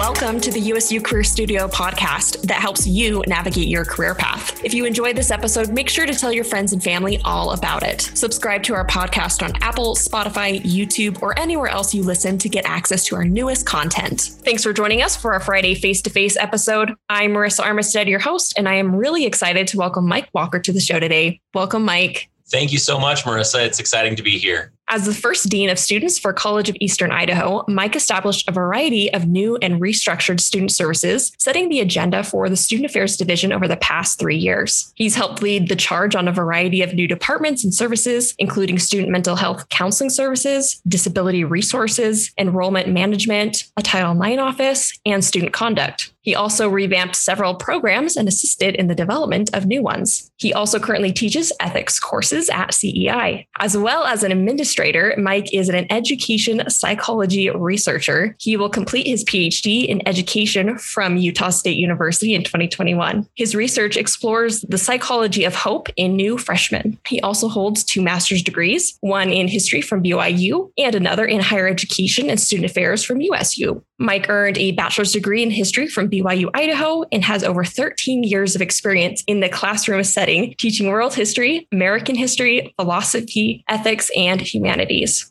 Welcome to the USU Career Studio podcast that helps you navigate your career path. If you enjoyed this episode, make sure to tell your friends and family all about it. Subscribe to our podcast on Apple, Spotify, YouTube, or anywhere else you listen to get access to our newest content. Thanks for joining us for our Friday face to face episode. I'm Marissa Armistead, your host, and I am really excited to welcome Mike Walker to the show today. Welcome, Mike. Thank you so much, Marissa. It's exciting to be here. As the first dean of students for College of Eastern Idaho, Mike established a variety of new and restructured student services, setting the agenda for the Student Affairs Division over the past three years. He's helped lead the charge on a variety of new departments and services, including student mental health counseling services, disability resources, enrollment management, a Title IX office, and student conduct. He also revamped several programs and assisted in the development of new ones. He also currently teaches ethics courses at CEI. As well as an administrator, Mike is an education psychology researcher. He will complete his PhD in education from Utah State University in 2021. His research explores the psychology of hope in new freshmen. He also holds two master's degrees, one in history from BYU and another in higher education and student affairs from USU. Mike earned a bachelor's degree in history from BYU Idaho and has over 13 years of experience in the classroom setting, teaching world history, American history, philosophy, ethics, and humanities.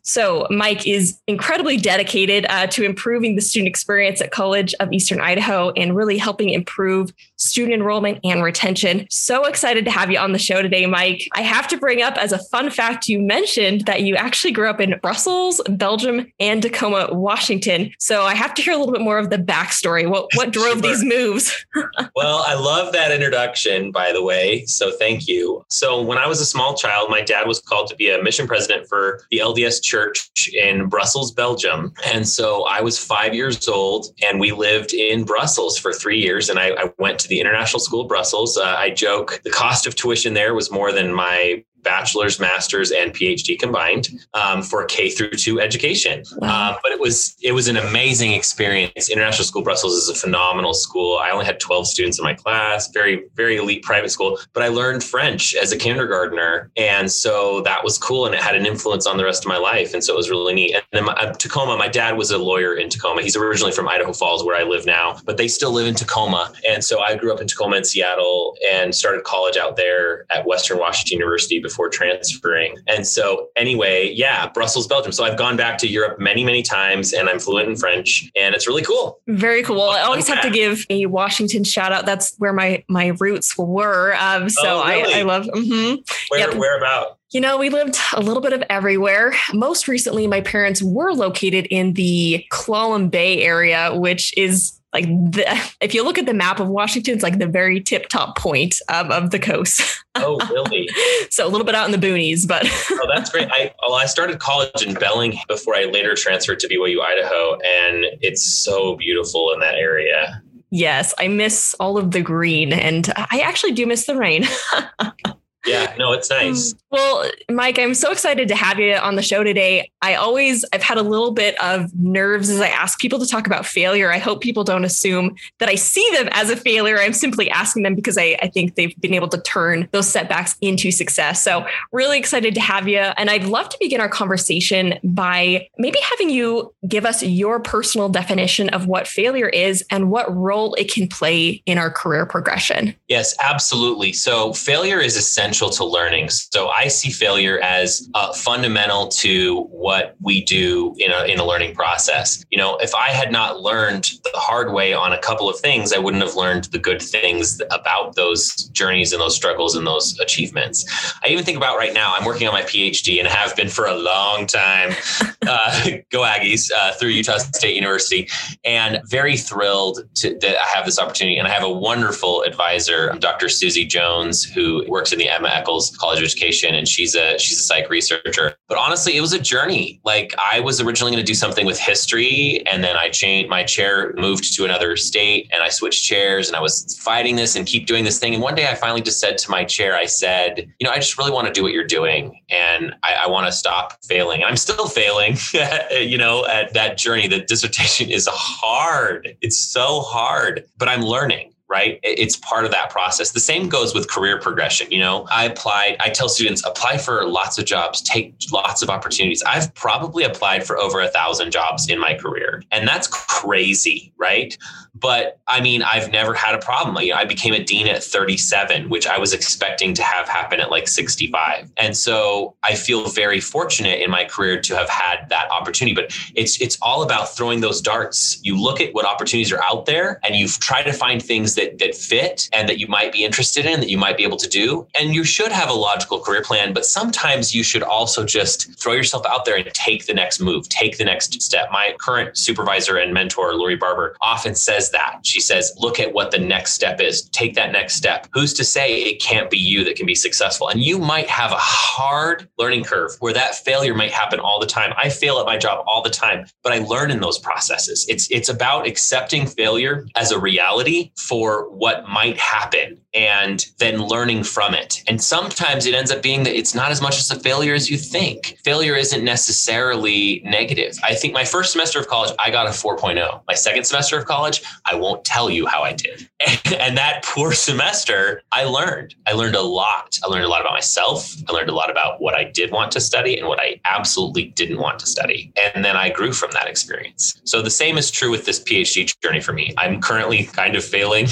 So, Mike is incredibly dedicated uh, to improving the student experience at College of Eastern Idaho and really helping improve student enrollment and retention. So excited to have you on the show today, Mike. I have to bring up as a fun fact you mentioned that you actually grew up in Brussels, Belgium, and Tacoma, Washington. So I have to hear a little bit more of the backstory. What what drove sure. these moves? well, I love that introduction, by the way. So thank you. So when I was a small child, my dad was called to be a mission president for the LDS Church in Brussels, Belgium. And so I was five years old and we lived in Brussels for three years. And I, I went to the International School of Brussels. Uh, I joke the cost of tuition there was more than my bachelor's, master's, and PhD combined um, for K through two education. Wow. Um, but it was it was an amazing experience. International School Brussels is a phenomenal school. I only had 12 students in my class, very very elite private school. But I learned French as a kindergartner, and so that was cool, and it had an influence on the rest of my life, and so it was really neat. And then my, uh, Tacoma, my dad was a lawyer in Tacoma. He's originally from Idaho Falls, where I live now, but they still live in Tacoma, and so I grew up in Tacoma and Seattle, and started college out there at Western Washington University before transferring. And so, anyway, yeah, Brussels, Belgium. So I've gone back to Europe many, many times and I'm fluent in French and it's really cool. Very cool. I always have to give a Washington shout out. That's where my, my roots were. Um, so oh, really? I, I, love, mm-hmm. where, yep. where about? You know, we lived a little bit of everywhere. Most recently, my parents were located in the Clallam Bay area, which is like the, if you look at the map of Washington, it's like the very tip top point um, of the coast. oh, really? so a little bit out in the boonies, but oh, that's great. I well, I started college in Bellingham before I later transferred to BYU Idaho, and it's so beautiful in that area. Yes, I miss all of the green, and I actually do miss the rain. Yeah, no, it's hmm. nice. Well, Mike, I'm so excited to have you on the show today. I always, I've had a little bit of nerves as I ask people to talk about failure. I hope people don't assume that I see them as a failure. I'm simply asking them because I, I think they've been able to turn those setbacks into success. So, really excited to have you. And I'd love to begin our conversation by maybe having you give us your personal definition of what failure is and what role it can play in our career progression. Yes, absolutely. So, failure is essential to learning. So, I see failure as uh, fundamental to what we do in a, in a learning process. You know, if I had not learned the hard way on a couple of things, I wouldn't have learned the good things about those journeys and those struggles and those achievements. I even think about right now, I'm working on my PhD and have been for a long time. Uh, go Aggies uh, through Utah State University, and very thrilled to, that I have this opportunity. And I have a wonderful advisor, Dr. Susie Jones, who works in the Emma Eccles College of Education and she's a she's a psych researcher. But honestly, it was a journey. Like I was originally going to do something with history, and then I changed my chair, moved to another state, and I switched chairs, and I was fighting this and keep doing this thing. And one day, I finally just said to my chair, I said, you know, I just really want to do what you're doing, and I, I want to stop failing. I'm still failing, you know, at that journey. The dissertation is hard. It's so hard, but I'm learning right? It's part of that process. The same goes with career progression. You know, I applied, I tell students apply for lots of jobs, take lots of opportunities. I've probably applied for over a thousand jobs in my career. And that's crazy, right? But I mean, I've never had a problem. You know, I became a dean at 37, which I was expecting to have happen at like 65. And so I feel very fortunate in my career to have had that opportunity. But it's it's all about throwing those darts. You look at what opportunities are out there and you try to find things that that fit and that you might be interested in, that you might be able to do. And you should have a logical career plan, but sometimes you should also just throw yourself out there and take the next move, take the next step. My current supervisor and mentor, Lori Barber, often says that. She says, look at what the next step is. Take that next step. Who's to say it can't be you that can be successful? And you might have a hard learning curve where that failure might happen all the time. I fail at my job all the time, but I learn in those processes. It's it's about accepting failure as a reality for what might happen and then learning from it. And sometimes it ends up being that it's not as much as a failure as you think. Failure isn't necessarily negative. I think my first semester of college, I got a 4.0. My second semester of college, I won't tell you how I did. And that poor semester, I learned. I learned a lot. I learned a lot about myself. I learned a lot about what I did want to study and what I absolutely didn't want to study. And then I grew from that experience. So the same is true with this PhD journey for me. I'm currently kind of failing,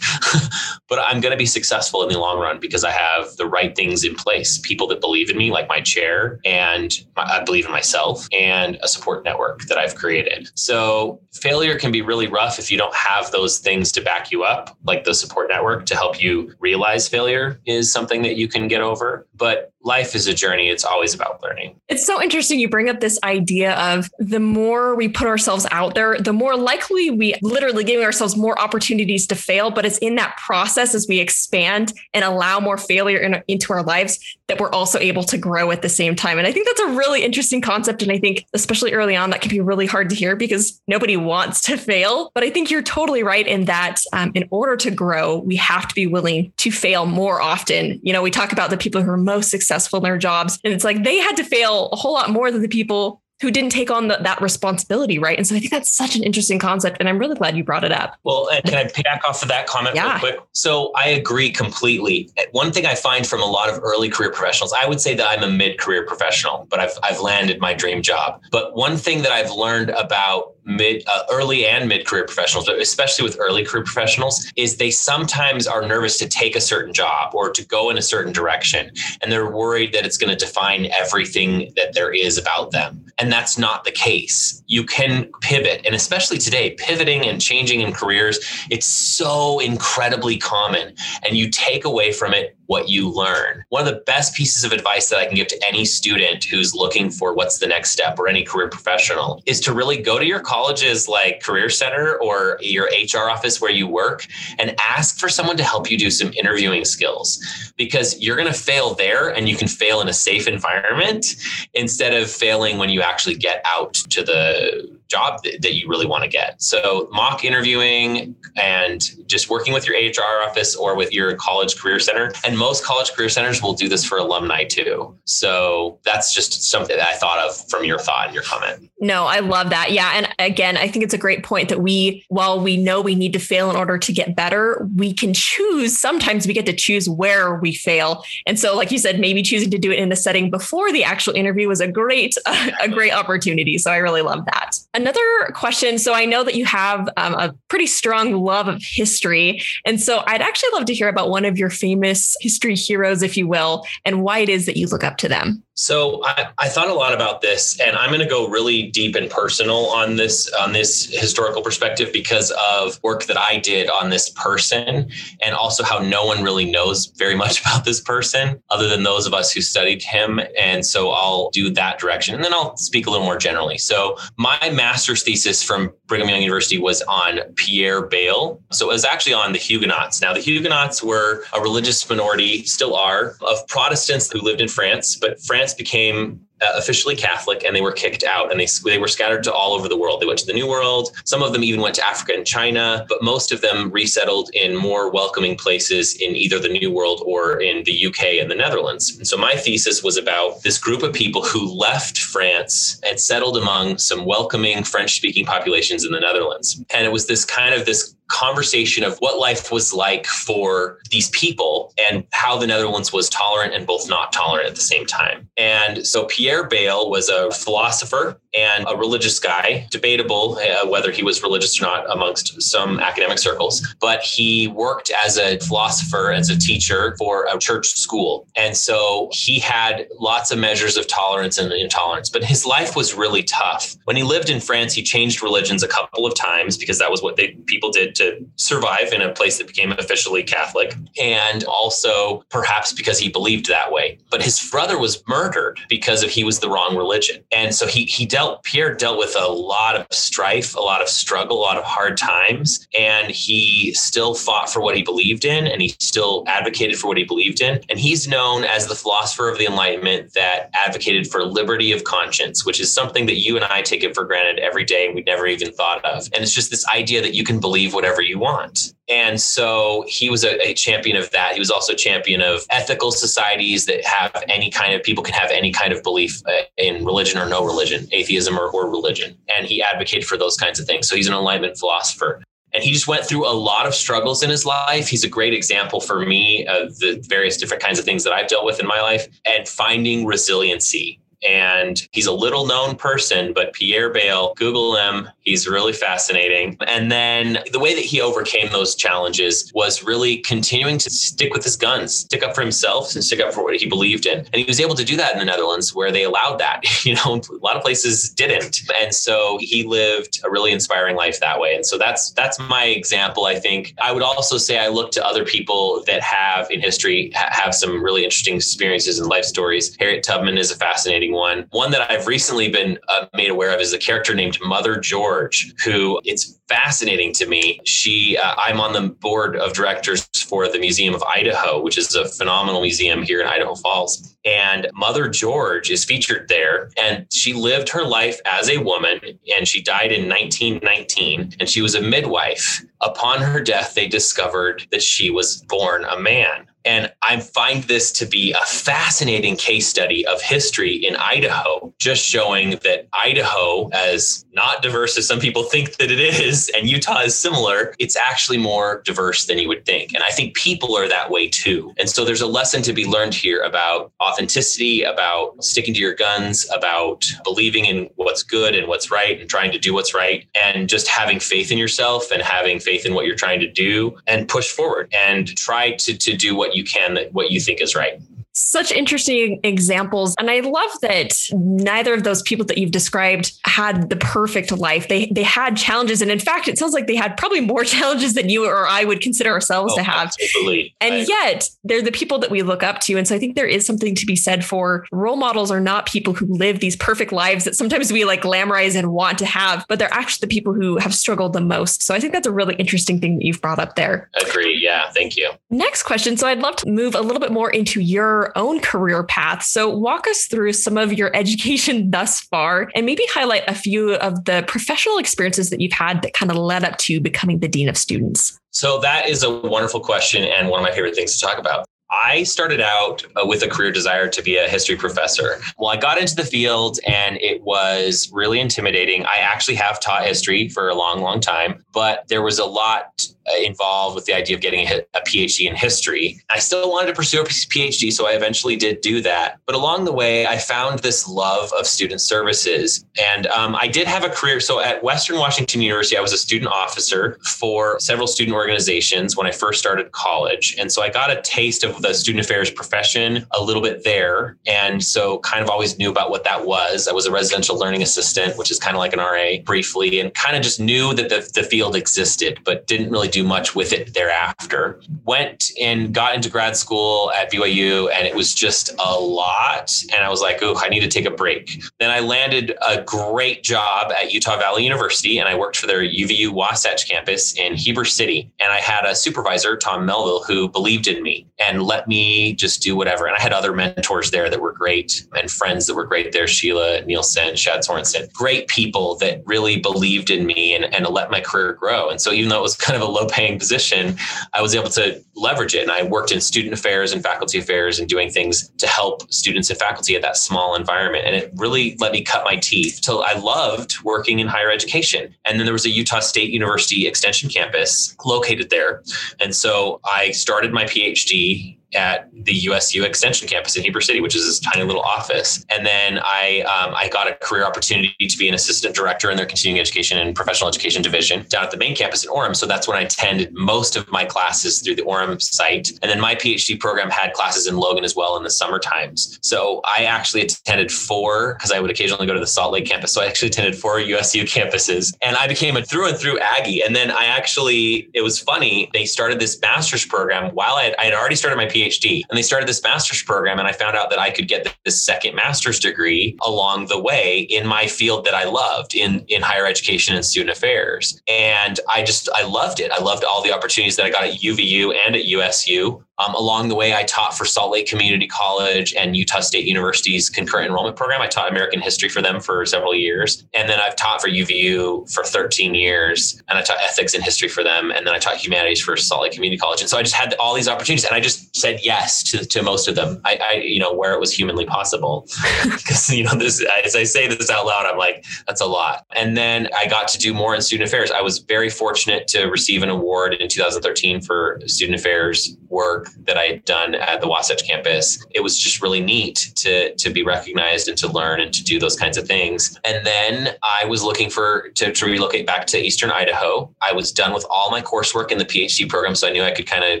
but I'm going to be successful in the long run because I have the right things in place people that believe in me, like my chair, and I believe in myself, and a support network that I've created. So failure can be really rough if you don't have those things to back you up, like the support network to help you realize failure is something that you can get over. But life is a journey. It's always about learning. It's so interesting you bring up this idea of the more we put ourselves out there, the more likely we literally giving ourselves more opportunities to fail. But it's in that process as we expand and allow more failure in, into our lives that we're also able to grow at the same time. And I think that's a really interesting concept. And I think, especially early on, that can be really hard to hear because nobody wants to fail. But I think you're totally right in that um, in order to grow, we have to be willing to fail more often. You know, we talk about the people who are most successful in their jobs, and it's like they had to fail a whole lot more than the people who didn't take on the, that responsibility, right? And so I think that's such an interesting concept, and I'm really glad you brought it up. Well, and can I piggyback off of that comment yeah. real quick? So I agree completely. One thing I find from a lot of early career professionals, I would say that I'm a mid-career professional, but I've I've landed my dream job. But one thing that I've learned about mid uh, early and mid career professionals but especially with early career professionals is they sometimes are nervous to take a certain job or to go in a certain direction and they're worried that it's going to define everything that there is about them. And that's not the case. You can pivot and especially today pivoting and changing in careers it's so incredibly common and you take away from it what you learn. One of the best pieces of advice that I can give to any student who's looking for what's the next step or any career professional is to really go to your college's like career center or your HR office where you work and ask for someone to help you do some interviewing skills because you're going to fail there and you can fail in a safe environment instead of failing when you actually get out to the job that, that you really want to get. So mock interviewing and just working with your HR office or with your college career center. And most college career centers will do this for alumni too. So that's just something that I thought of from your thought and your comment. No, I love that. Yeah. And again, I think it's a great point that we, while we know we need to fail in order to get better, we can choose. Sometimes we get to choose where we fail. And so, like you said, maybe choosing to do it in a setting before the actual interview was a great, a great opportunity. So I really love that. Another question. So I know that you have um, a pretty strong love of history. And so I'd actually love to hear about one of your famous history heroes, if you will, and why it is that you look up to them. So I, I, thought a lot about this, and I'm going to go really deep and personal on this on this historical perspective because of work that I did on this person, and also how no one really knows very much about this person other than those of us who studied him. And so I'll do that direction, and then I'll speak a little more generally. So my master's thesis from Brigham Young University was on Pierre Bayle. So it was actually on the Huguenots. Now the Huguenots were a religious minority, still are, of Protestants who lived in France, but France became uh, officially Catholic and they were kicked out and they, they were scattered to all over the world. They went to the New World. Some of them even went to Africa and China, but most of them resettled in more welcoming places in either the New World or in the UK and the Netherlands. And so my thesis was about this group of people who left France and settled among some welcoming French speaking populations in the Netherlands. And it was this kind of this conversation of what life was like for these people and how the Netherlands was tolerant and both not tolerant at the same time. And so Pierre Bayle was a philosopher and a religious guy, debatable uh, whether he was religious or not amongst some academic circles, but he worked as a philosopher, as a teacher for a church school. And so he had lots of measures of tolerance and intolerance, but his life was really tough. When he lived in France, he changed religions a couple of times because that was what they, people did to survive in a place that became officially Catholic, and also perhaps because he believed that way. But his brother was murdered because of he was the wrong religion, and so he he dealt Pierre dealt with a lot of strife, a lot of struggle, a lot of hard times, and he still fought for what he believed in, and he still advocated for what he believed in, and he's known as the philosopher of the Enlightenment that advocated for liberty of conscience, which is something that you and I take it for granted every day and we never even thought of, and it's just this idea that you can believe whatever you want. And so he was a, a, champion of that. He was also a champion of ethical societies that have any kind of people can have any kind of belief uh, in religion or no religion, atheism or, or religion. And he advocated for those kinds of things. So he's an enlightenment philosopher. And he just went through a lot of struggles in his life. He's a great example for me of the various different kinds of things that I've dealt with in my life and finding resiliency and he's a little known person, but Pierre Bayle, Google him. He's really fascinating. And then the way that he overcame those challenges was really continuing to stick with his guns, stick up for himself and stick up for what he believed in. And he was able to do that in the Netherlands where they allowed that. You know, a lot of places didn't. And so he lived a really inspiring life that way. And so that's that's my example, I think. I would also say I look to other people that have in history have some really interesting experiences and life stories. Harriet Tubman is a fascinating one. One that I've recently been uh, made aware of is a character named Mother George, who it's fascinating to me. She, uh, I'm on the board of directors for the Museum of Idaho, which is a phenomenal museum here in Idaho Falls. And Mother George is featured there. And she lived her life as a woman and she died in 1919 and she was a midwife. Upon her death, they discovered that she was born a man. And I find this to be a fascinating case study of history in Idaho, just showing that Idaho, as not diverse as some people think that it is, and Utah is similar, it's actually more diverse than you would think. And I think people are that way too. And so there's a lesson to be learned here about authenticity, about sticking to your guns, about believing in what's good and what's right and trying to do what's right, and just having faith in yourself and having faith in what you're trying to do and push forward and try to, to do what you can, what you think is right such interesting examples. And I love that neither of those people that you've described had the perfect life. They they had challenges. And in fact, it sounds like they had probably more challenges than you or I would consider ourselves oh, to have. Absolutely. And I, yet they're the people that we look up to. And so I think there is something to be said for role models are not people who live these perfect lives that sometimes we like glamorize and want to have, but they're actually the people who have struggled the most. So I think that's a really interesting thing that you've brought up there. Agree. Yeah. Thank you. Next question. So I'd love to move a little bit more into your own career path. So, walk us through some of your education thus far and maybe highlight a few of the professional experiences that you've had that kind of led up to becoming the Dean of Students. So, that is a wonderful question and one of my favorite things to talk about. I started out uh, with a career desire to be a history professor. Well, I got into the field and it was really intimidating. I actually have taught history for a long, long time, but there was a lot involved with the idea of getting a, a, PhD in history. I still wanted to pursue a PhD, so I eventually did do that. But along the way, I found this love of student services. And um, I did have a career. So at Western Washington University, I was a student officer for several student organizations when I first started college. And so I got a taste of the student affairs profession a little bit there. And so kind of always knew about what that was. I was a residential learning assistant, which is kind of like an RA briefly, and kind of just knew that the, the field existed, but didn't really do much with it thereafter. Went and got into grad school at BYU, and it was just a lot. And I was like, oh, I need to take a break. Then I landed a great job at Utah Valley University, and I worked for their UVU Wasatch campus in Heber City. And I had a supervisor, Tom Melville, who believed in me and let me just do whatever. And I had other mentors there that were great and friends that were great there Sheila Nielsen, Shad Sorensen, great people that really believed in me and, and let my career grow. And so even though it was kind of a low paying position, I was able to leverage it. And I worked in student affairs and faculty affairs and doing things to help students and faculty at that small environment. And it really let me cut my teeth till I loved working in higher education. And then there was a Utah State University Extension campus located there. And so I started my PhD at the USU Extension campus in Heber City, which is this tiny little office. And then I um, I got a career opportunity to be an assistant director in their continuing education and professional education division down at the main campus in Orem. So that's when I attended most of my classes through the Orem site. And then my PhD program had classes in Logan as well in the summer times. So I actually attended four because I would occasionally go to the Salt Lake campus. So I actually attended four USU campuses, and I became a through and through Aggie. And then I actually it was funny they started this master's program while I had, I had already started my PhD PhD. And they started this master's program, and I found out that I could get this second master's degree along the way in my field that I loved in, in higher education and student affairs. And I just, I loved it. I loved all the opportunities that I got at UVU and at USU. Um, along the way, I taught for Salt Lake Community College and Utah State University's concurrent enrollment program. I taught American history for them for several years. And then I've taught for UVU for 13 years. And I taught ethics and history for them. And then I taught humanities for Salt Lake Community College. And so I just had all these opportunities and I just said yes to, to most of them. I, I you know, where it was humanly possible. Because, you know, this, as I say this out loud, I'm like, that's a lot. And then I got to do more in student affairs. I was very fortunate to receive an award in 2013 for student affairs work that I had done at the Wasatch campus. It was just really neat to to be recognized and to learn and to do those kinds of things. And then I was looking for to, to relocate back to Eastern Idaho. I was done with all my coursework in the PhD program, so I knew I could kind of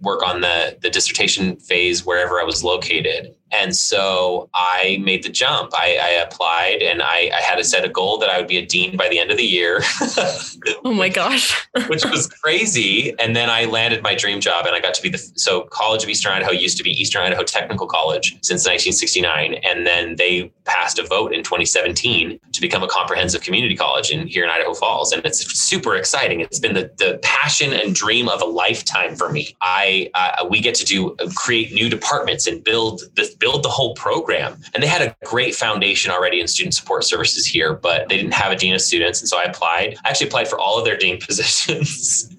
work on the the dissertation phase wherever I was located. And so I made the jump. I, I applied and I, I, had to set a goal that I would be a dean by the end of the year. oh my gosh. which was crazy. And then I landed my dream job and I got to be the so College of Eastern Idaho used to be Eastern Idaho Technical College since 1969. And then they passed a vote in 2017 to become a comprehensive community college in here in Idaho Falls. And it's super exciting. It's been the, the passion and dream of a lifetime for me. I uh, we get to do create new departments and build the build the whole program. And they had a great foundation already in student support services here, but they didn't have a dean of students. And so I applied. I actually applied for all of their dean positions.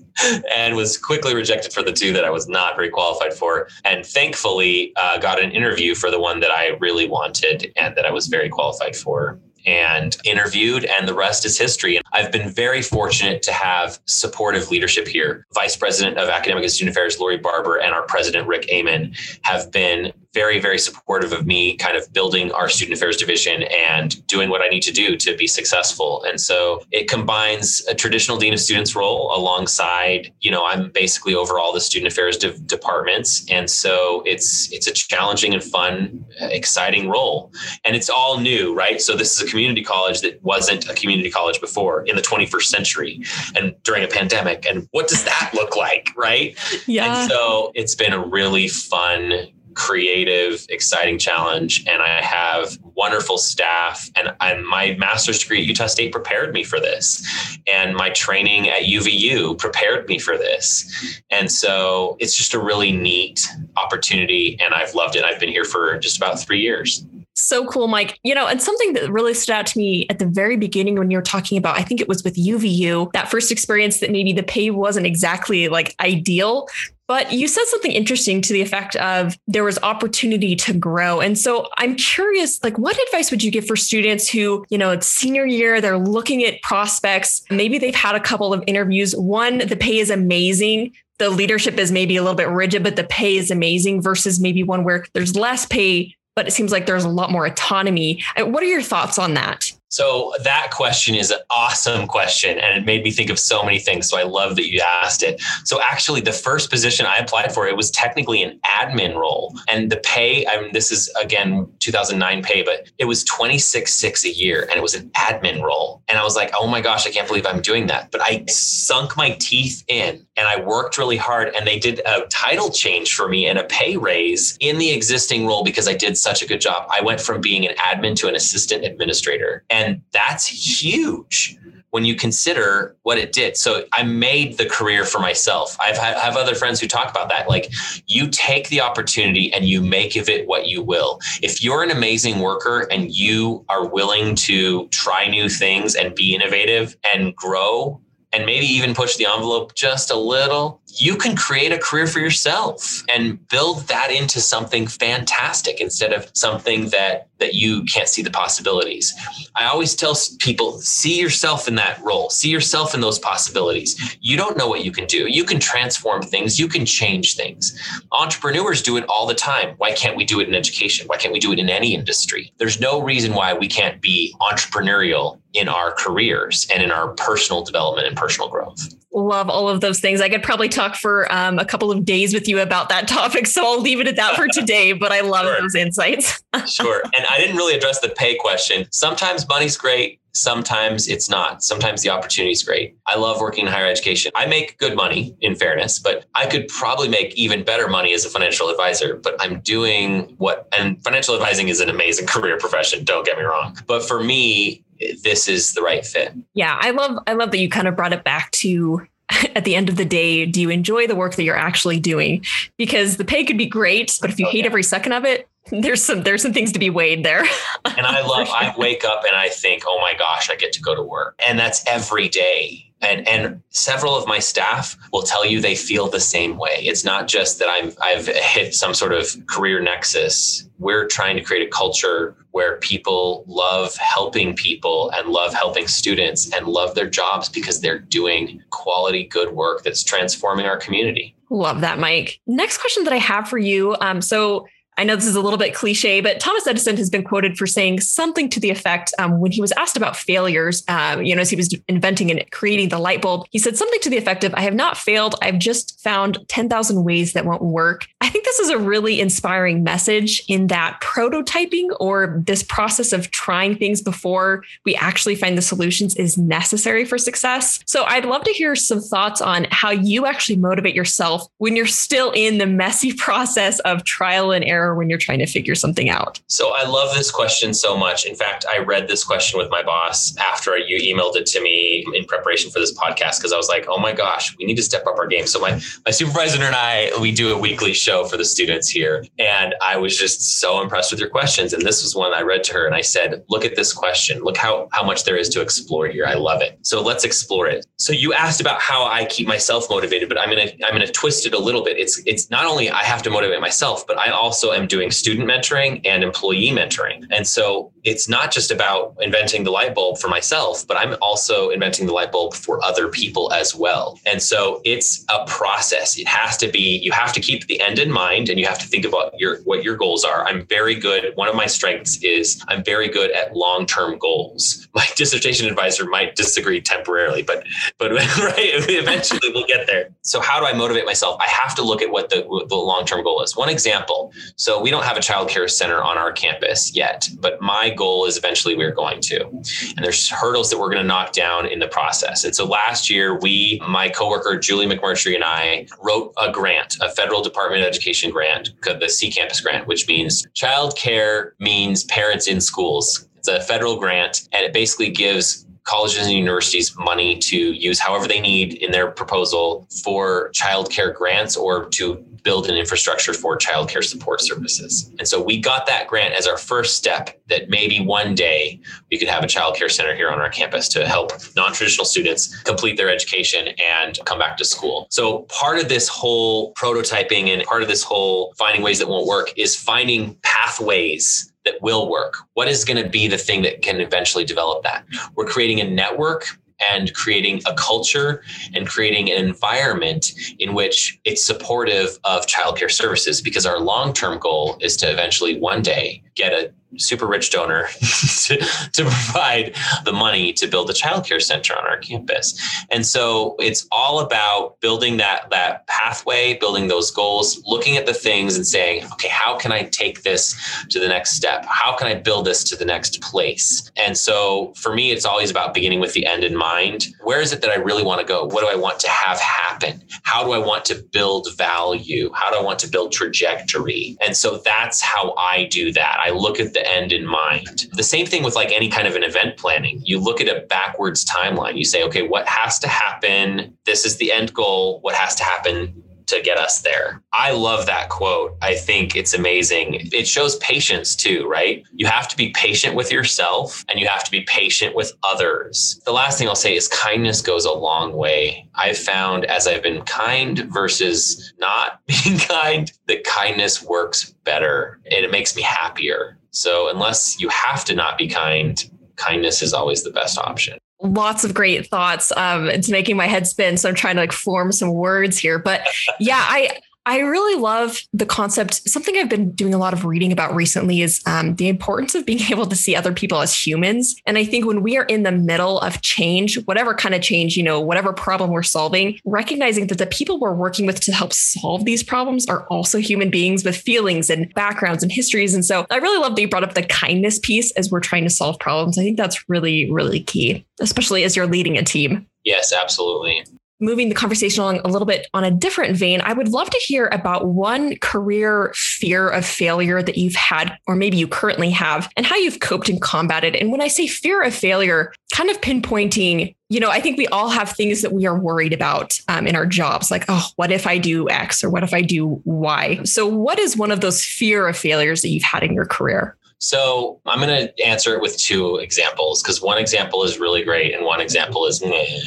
and was quickly rejected for the two that I was not very qualified for. And thankfully, uh, got an interview for the one that I really wanted and that I was very qualified for and interviewed, and the rest is history. And I've been very fortunate to have supportive leadership here. Vice President of Academic and Student Affairs, Lori Barber, and our President, Rick Aman, have been very, very supportive of me kind of building our student affairs division and doing what I need to do to be successful. And so it combines a traditional dean of students role alongside, you know, I'm basically over all the student affairs de- departments. And so it's it's a challenging and fun, uh, exciting role. And it's all new, right? So this is a community college that wasn't a community college before in the 21st century and during a pandemic. And what does that look like, right? Yeah. And so it's been a really fun creative, exciting challenge. And I have wonderful staff. And I'm, my master's degree at Utah State prepared me for this. And my training at UVU prepared me for this. And so it's just a really neat opportunity. And I've loved it. I've been here for just about three years. So cool, Mike. You know, and something that really stood out to me at the very beginning when you were talking about, I think it was with UVU, that first experience that maybe the pay wasn't exactly like ideal, but you said something interesting to the effect of there was opportunity to grow. And so I'm curious, like, what advice would you give for students who, you know, it's senior year, they're looking at prospects, maybe they've had a couple of interviews. One, the pay is amazing. The leadership is maybe a little bit rigid, but the pay is amazing versus maybe one where there's less pay, but it seems like there's a lot more autonomy. What are your thoughts on that? So that question is an awesome question and it made me think of so many things. So I love that you asked it. So actually the first position I applied for, it was technically an admin role. And the pay, I mean, this is again 2009 pay, but it was 26.6 a year and it was an admin role. And I was like, oh my gosh, I can't believe I'm doing that. But I sunk my teeth in and I worked really hard and they did a title change for me and a pay raise in the existing role because I did such a good job. I went from being an admin to an assistant administrator. And and that's huge when you consider what it did. So I made the career for myself. I've had, have other friends who talk about that. Like you take the opportunity and you make of it what you will. If you're an amazing worker and you are willing to try new things and be innovative and grow and maybe even push the envelope just a little, you can create a career for yourself and build that into something fantastic instead of something that that you can't see the possibilities. I always tell people see yourself in that role, see yourself in those possibilities. You don't know what you can do. You can transform things, you can change things. Entrepreneurs do it all the time. Why can't we do it in education? Why can't we do it in any industry? There's no reason why we can't be entrepreneurial in our careers and in our personal development and personal growth love all of those things. I could probably talk for um, a couple of days with you about that topic. So I'll leave it at that for today, but I love sure. those insights. sure. And I didn't really address the pay question. Sometimes money's great. Sometimes it's not. Sometimes the opportunity is great. I love working in higher education. I make good money in fairness, but I could probably make even better money as a financial advisor. But I'm doing what, and financial advising is an amazing career profession. Don't get me wrong. But for me, this is the right fit. Yeah, I love I love that you kind of brought it back to at the end of the day, do you enjoy the work that you're actually doing? Because the pay could be great, but if you hate every second of it, there's some there's some things to be weighed there. and I love sure. I wake up and I think, oh my gosh, I get to go to work. And that's every day and and several of my staff will tell you they feel the same way. It's not just that i'm i've hit some sort of career nexus. We're trying to create a culture where people love helping people and love helping students and love their jobs because they're doing quality good work that's transforming our community. Love that mike. Next question that i have for you um, so I know this is a little bit cliche, but Thomas Edison has been quoted for saying something to the effect um, when he was asked about failures, um, you know, as he was inventing and creating the light bulb, he said something to the effect of, I have not failed. I've just found 10,000 ways that won't work. I think this is a really inspiring message in that prototyping or this process of trying things before we actually find the solutions is necessary for success. So I'd love to hear some thoughts on how you actually motivate yourself when you're still in the messy process of trial and error when you're trying to figure something out? So I love this question so much. In fact, I read this question with my boss after you emailed it to me in preparation for this podcast because I was like, oh my gosh, we need to step up our game. So my my supervisor and I, we do a weekly show for the students here. And I was just so impressed with your questions. And this was one I read to her and I said, look at this question. Look how how much there is to explore here. I love it. So let's explore it. So you asked about how I keep myself motivated, but I'm gonna I'm gonna twist it a little bit. It's it's not only I have to motivate myself, but I also am doing student mentoring and employee mentoring. And so it's not just about inventing the light bulb for myself, but I'm also inventing the light bulb for other people as well. And so it's a process. It has to be, you have to keep the end in mind and you have to think about your what your goals are. I'm very good. One of my strengths is I'm very good at long-term goals. My dissertation advisor might disagree temporarily, but but right, eventually we'll get there. So how do I motivate myself? I have to look at what the, the long-term goal is. One example. So we don't have a child care center on our campus yet, but my goal is eventually we're going to. And there's hurdles that we're going to knock down in the process. And so last year, we, my coworker Julie McMurtry and I wrote a grant, a federal Department of Education grant, the CCAMPIS grant, which means child care means parents in schools. It's a federal grant, and it basically gives colleges and universities money to use however they need in their proposal for childcare grants or to build an infrastructure for childcare support services. And so we got that grant as our first step that maybe one day we could have a childcare center here on our campus to help non-traditional students complete their education and come back to school. So part of this whole prototyping and part of this whole finding ways that won't work is finding pathways that will work? What is going to be the thing that can eventually develop that? We're creating a network and creating a culture and creating an environment in which it's supportive of childcare services because our long-term goal is to eventually one day get a super rich donor to, to provide the money to build a childcare center on our campus. And so it's all about building that that pathway, building those goals, looking at the things and saying, okay, how can I take this to the next step? How can I build this to the next place? And so for me, it's always about beginning with the end in mind. Where is it that I really want to go? What do I want to have happen? How do I want to build value? How do I want to build trajectory? And so that's how I do that. I look at the end in mind. The same thing with like any kind of an event planning. You look at a backwards timeline. You say, okay, what has to happen? This is the end goal. What has to happen to get us there. I love that quote. I think it's amazing. It shows patience too, right? You have to be patient with yourself and you have to be patient with others. The last thing I'll say is kindness goes a long way. I've found as I've been kind versus not being kind, that kindness works better and it makes me happier. So unless you have to not be kind, kindness is always the best option lots of great thoughts. Um, it's making my head spin. So I'm trying to like form some words here. But yeah, I I really love the concept. Something I've been doing a lot of reading about recently is um, the importance of being able to see other people as humans. And I think when we are in the middle of change, whatever kind of change, you know, whatever problem we're solving, recognizing that the people we're working with to help solve these problems are also human beings with feelings and backgrounds and histories. And so I really love that you brought up the kindness piece as we're trying to solve problems. I think that's really, really key, especially as you're leading a team. Yes, absolutely moving the conversation along a little bit on a different vein, I would love to hear about one career fear of failure that you've had, or maybe you currently have, and how you've coped and combated. And when I say fear of failure, kind of pinpointing, you know, I think we all have things that we are worried about um, in our jobs, like, oh, what if I do X or what if I do Y? So, what is one of those fear of failures that you've had in your career? So I'm going to answer it with two examples because one example is really great and one example is meh.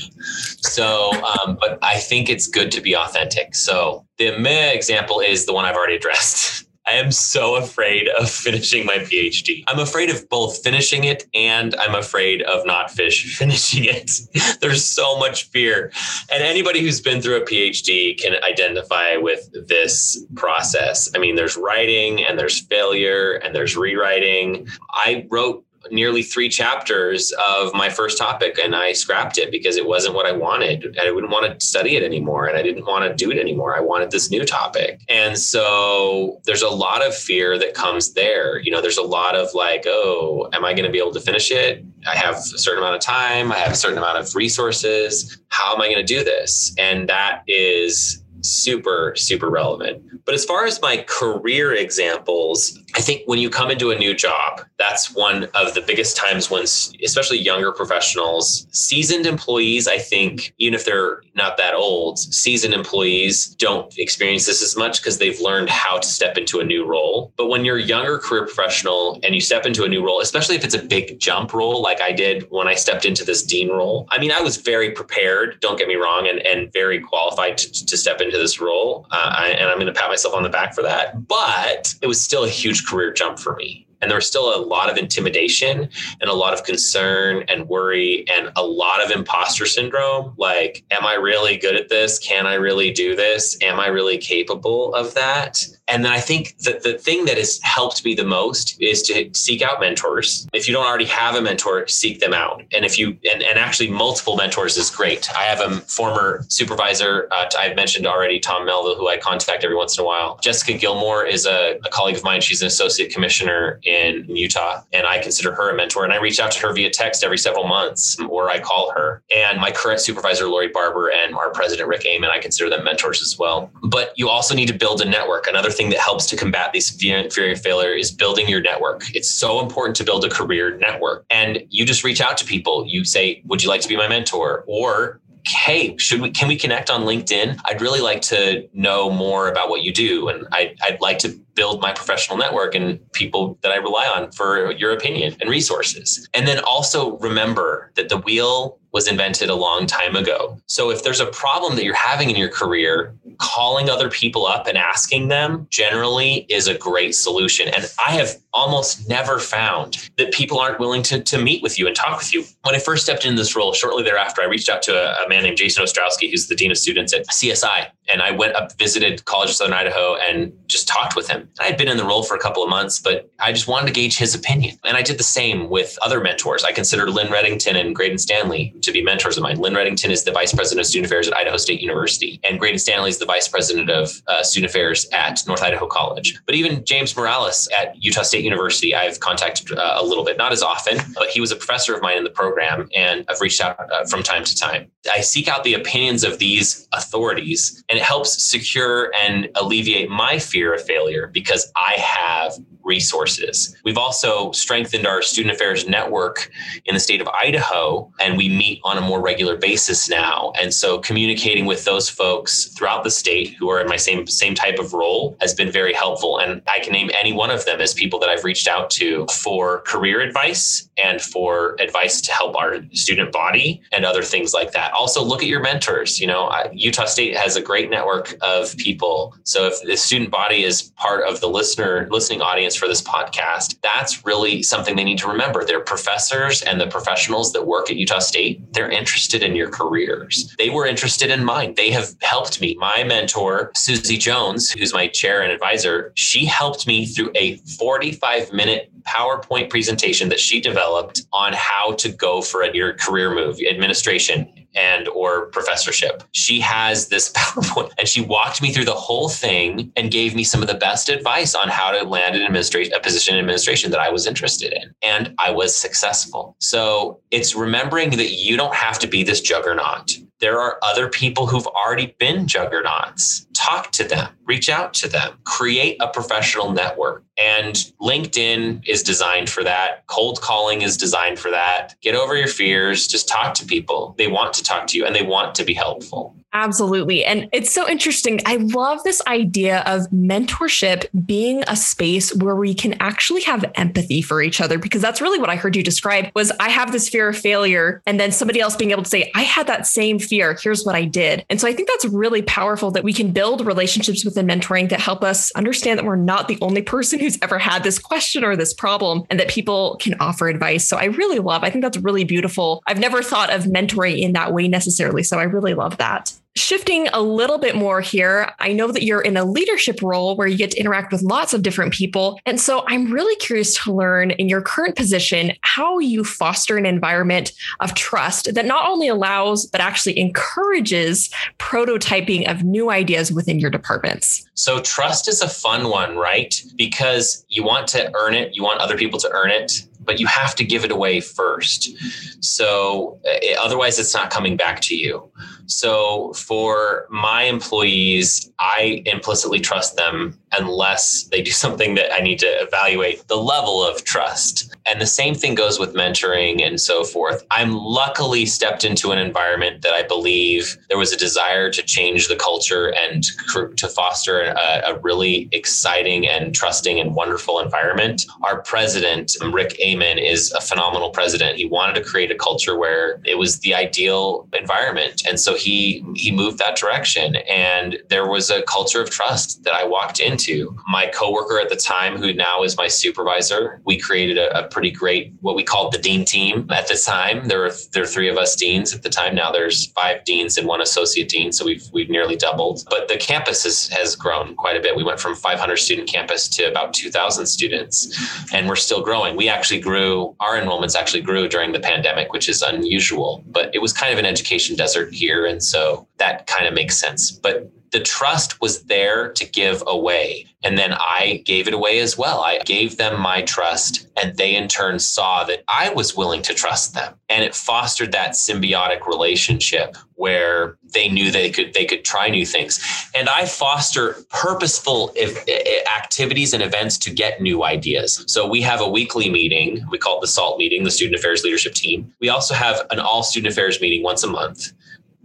So, um, but I think it's good to be authentic. So the meh example is the one I've already addressed. I am so afraid of finishing my PhD. I'm afraid of both finishing it and I'm afraid of not fish finishing it. There's so much fear. And anybody who's been through a PhD can identify with this process. I mean, there's writing and there's failure and there's rewriting. I wrote nearly three chapters of my first topic and I scrapped it because it wasn't what I wanted. I wouldn't want to study it anymore and I didn't want to do it anymore. I wanted this new topic. And so there's a lot of fear that comes there. You know, there's a lot of like, oh, am I going to be able to finish it? I have a certain amount of time, I have a certain amount of resources. How am I going to do this? And that is super, super relevant. But as far as my career examples, I think when you come into a new job, that's one of the biggest times when, especially younger professionals, seasoned employees, I think, even if they're not that old, seasoned employees don't experience this as much because they've learned how to step into a new role. But when you're a younger career professional and you step into a new role, especially if it's a big jump role, like I did when I stepped into this dean role, I mean, I was very prepared, don't get me wrong, and, and very qualified to, to step into this role. Uh, I, and I'm going to pat myself on the back for that. But it was still a huge career jump for me. And there was still a lot of intimidation and a lot of concern and worry and a lot of imposter syndrome. Like, am I really good at this? Can I really do this? Am I really capable of that? And then I think that the thing that has helped me the most is to seek out mentors. If you don't already have a mentor, seek them out. And if you, and, and actually multiple mentors is great. I have a former supervisor, uh, I've mentioned already, Tom Melville, who I contact every once in a while. Jessica Gilmore is a, a colleague of mine. She's an associate commissioner in Utah, and I consider her a mentor. And I reach out to her via text every several months, or I call her. And my current supervisor, Lori Barber, and our president, Rick Aman, I consider them mentors as well. But you also need to build a network. Another thing that helps to combat these fear of failure is building your network. It's so important to build a career network. And you just reach out to people. You say, Would you like to be my mentor? Or hey should we can we connect on linkedin i'd really like to know more about what you do and I, i'd like to build my professional network and people that i rely on for your opinion and resources and then also remember that the wheel was invented a long time ago. So if there's a problem that you're having in your career, calling other people up and asking them generally is a great solution. And I have almost never found that people aren't willing to, to meet with you and talk with you. When I first stepped into this role, shortly thereafter, I reached out to a, a man named Jason Ostrowski, who's the Dean of Students at CSI. And I went up, visited College of Southern Idaho, and just talked with him. I had been in the role for a couple of months, but I just wanted to gauge his opinion. And I did the same with other mentors. I considered Lynn Reddington and Graydon Stanley to be mentors of mine. Lynn Reddington is the Vice President of Student Affairs at Idaho State University, and Graydon Stanley is the Vice President of uh, Student Affairs at North Idaho College. But even James Morales at Utah State University, I've contacted uh, a little bit, not as often, but he was a professor of mine in the program, and I've reached out uh, from time to time. I seek out the opinions of these authorities, and it helps secure and alleviate my fear of failure because I have resources. We've also strengthened our student affairs network in the state of Idaho, and we meet on a more regular basis now. And so communicating with those folks throughout the state who are in my same same type of role has been very helpful. And I can name any one of them as people that I've reached out to for career advice and for advice to help our student body and other things like that. Also, look at your mentors. You know, Utah State has a great network of people. So if the student body is part of the listener listening audience for this podcast, that's really something they need to remember. They're professors and the professionals that work at Utah State, they're interested in your careers. They were interested in mine. They have helped me. My mentor, Susie Jones, who's my chair and advisor, she helped me through a 45 minute PowerPoint presentation that she developed on how to go for a your career move, administration and or professorship. She has this PowerPoint and she walked me through the whole thing and gave me some of the best advice on how to land an administration a position in administration that I was interested in and I was successful. So it's remembering that you don't have to be this juggernaut there are other people who've already been juggernauts. Talk to them, reach out to them, create a professional network. And LinkedIn is designed for that. Cold calling is designed for that. Get over your fears, just talk to people. They want to talk to you and they want to be helpful. Absolutely. And it's so interesting. I love this idea of mentorship being a space where we can actually have empathy for each other because that's really what I heard you describe was I have this fear of failure and then somebody else being able to say I had that same fear. Here's what I did. And so I think that's really powerful that we can build relationships within mentoring that help us understand that we're not the only person who's ever had this question or this problem and that people can offer advice. So I really love. I think that's really beautiful. I've never thought of mentoring in that way necessarily, so I really love that. Shifting a little bit more here, I know that you're in a leadership role where you get to interact with lots of different people. And so I'm really curious to learn in your current position how you foster an environment of trust that not only allows, but actually encourages prototyping of new ideas within your departments. So, trust is a fun one, right? Because you want to earn it, you want other people to earn it but you have to give it away first. So eh, otherwise, it's not coming back to you. So for my employees, I implicitly trust them unless they do something that I need to evaluate the level of trust. And the same thing goes with mentoring and so forth. I'm luckily stepped into an environment that I believe there was a desire to change the culture and to foster a, a really exciting and trusting and wonderful environment. Our president, Rick Aman, is a phenomenal president. He wanted to create a culture where it was the ideal environment. And so he he moved that direction. And there was a culture of trust that I walked into. My coworker at the time, who now is my supervisor, we created a, a pretty great what we called the dean team at the time. There were there were three of us deans at the time. Now there's five deans and one associate dean, so we've we've nearly doubled. But the campus has, has grown quite a bit. We went from 500 student campus to about 2,000 students, and we're still growing. We actually grew our enrollments actually grew during the pandemic, which is unusual. But it was kind of an education desert here and so that kind of makes sense. But the trust was there to give away. And then I gave it away as well. I gave them my trust, and they in turn saw that I was willing to trust them. And it fostered that symbiotic relationship where they knew they could they could try new things. And I foster purposeful activities and events to get new ideas. So we have a weekly meeting. We call it the SALT meeting, the Student Affairs Leadership Team. We also have an all student affairs meeting once a month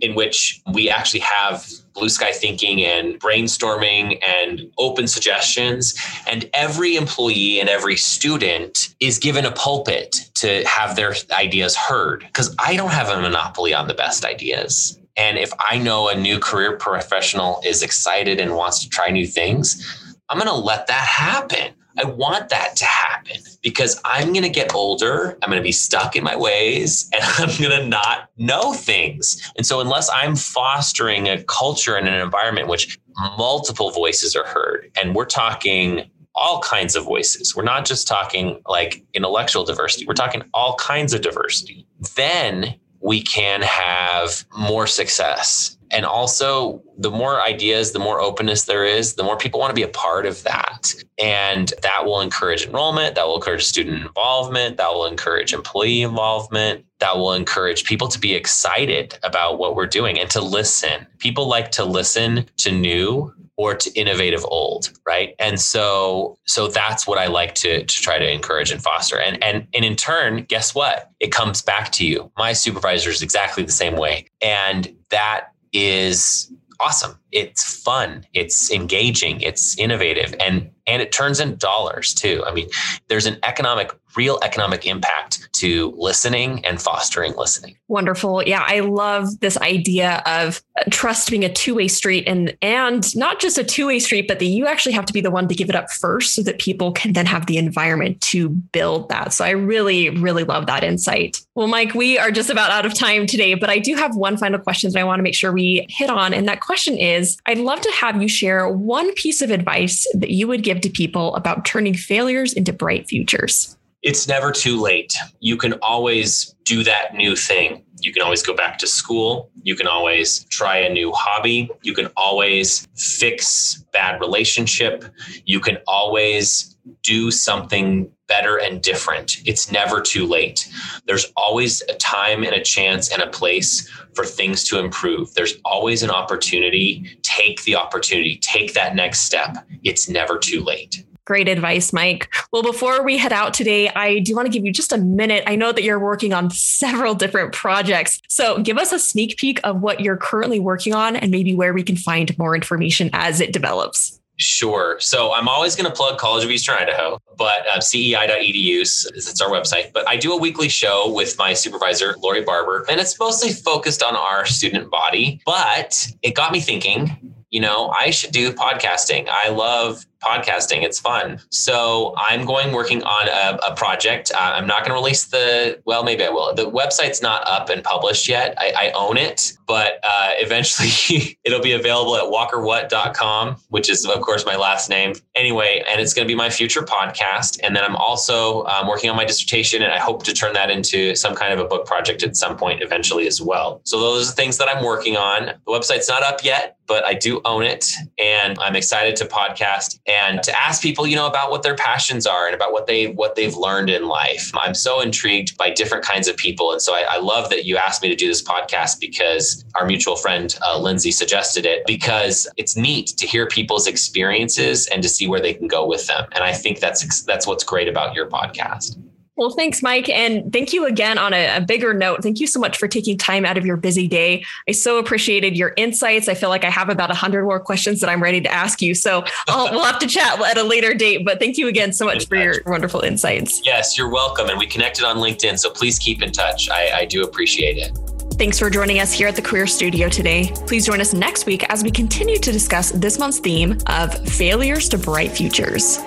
in which we actually have blue sky thinking and brainstorming and open suggestions. And every employee and every student is given a pulpit to have their ideas heard because I don't have a monopoly on the best ideas. And if I know a new career professional is excited and wants to try new things, I'm going to let that happen. I want that to happen because I'm going to get older. I'm going to be stuck in my ways and I'm going to not know things. And so, unless I'm fostering a culture and an environment which multiple voices are heard, and we're talking all kinds of voices, we're not just talking like intellectual diversity, we're talking all kinds of diversity, then we can have more success and also, the more ideas, the more openness there is, the more people want to be a part of that. And that will encourage enrollment, that will encourage student involvement, that will encourage employee involvement, that will encourage people to be excited about what we're doing and to listen. People like to listen to new or to innovative old right? And so so that's what i like to to try to encourage and foster. And and and in turn guess what? It comes back to you. My supervisor is exactly the same way. And that is awesome. It's fun. It's engaging. It's innovative, and and it turns in dollars too. I mean, there's an economic, real economic impact to listening and fostering listening. Wonderful. Yeah, I love this idea of uh, trust being a two-way street and and not just a two-way street, but that you actually have to be the one to give it up first so that people can then have the environment to build that. So I really, really love that insight. Well, Mike, we are just about out of time today, but I do have one final question that I want to make sure we hit on. And that question is I'd love to have you share one piece of advice that you would give to people about turning failures into bright futures it's never too late. You can always do that new thing. You can always go back to school. You can always try a new hobby. You can always fix bad relationship. You can always do something better and different. It's never too late. There's always a time and a chance and a place for things to improve. There's always an opportunity. Take the opportunity, take that next step. It's never too late. Great advice, Mike. Well, before we head out today, I do want to give you just a minute. I know that you're working on several different projects. So give us a sneak peek of what you're currently working on and maybe where we can find more information as it develops. Sure. So I'm always going to plug College of Eastern Idaho, but uh, cei.edu is it's our website. But I do a weekly show with my supervisor, Lori Barber, and it's mostly focused on our student body. But it got me thinking, you know, I should do podcasting. I love podcasting. It's fun. So I'm going working on a, a project. Uh, I'm not going to release the, well, maybe I will. The website's not up and published yet. I, I own it, but uh, eventually it'll be available at walkerwhat.com, which is, of course, my last name. Anyway, and it's going to be my future podcast. And then I'm also um, working on my dissertation, and I hope to turn that into some kind of a book project at some point eventually as well. So those are the things that I'm working on. The website's not up yet, but I do own it, and I'm excited to podcast and to ask people, you know, about what their passions are and about what they what they've learned in life. I'm so intrigued by different kinds of people, and so I, I love that you asked me to do this podcast because our mutual friend uh, Lindsay suggested it because it's neat to hear people's experiences and to see where they can go with them. And I think that's that's what's great about your podcast. Well, thanks, Mike. And thank you again on a, a, bigger note. Thank you so much for taking time out of your busy day. I so appreciated your insights. I feel like I have about 100 more questions that I'm ready to ask you. So we'll have to chat at a later date. But thank you again so much for your wonderful insights. Yes, you're welcome. And we connected on LinkedIn. So please keep in touch. I, I do appreciate it. Thanks for joining us here at the Career Studio today. Please join us next week as we continue to discuss this month's theme of failures to bright futures.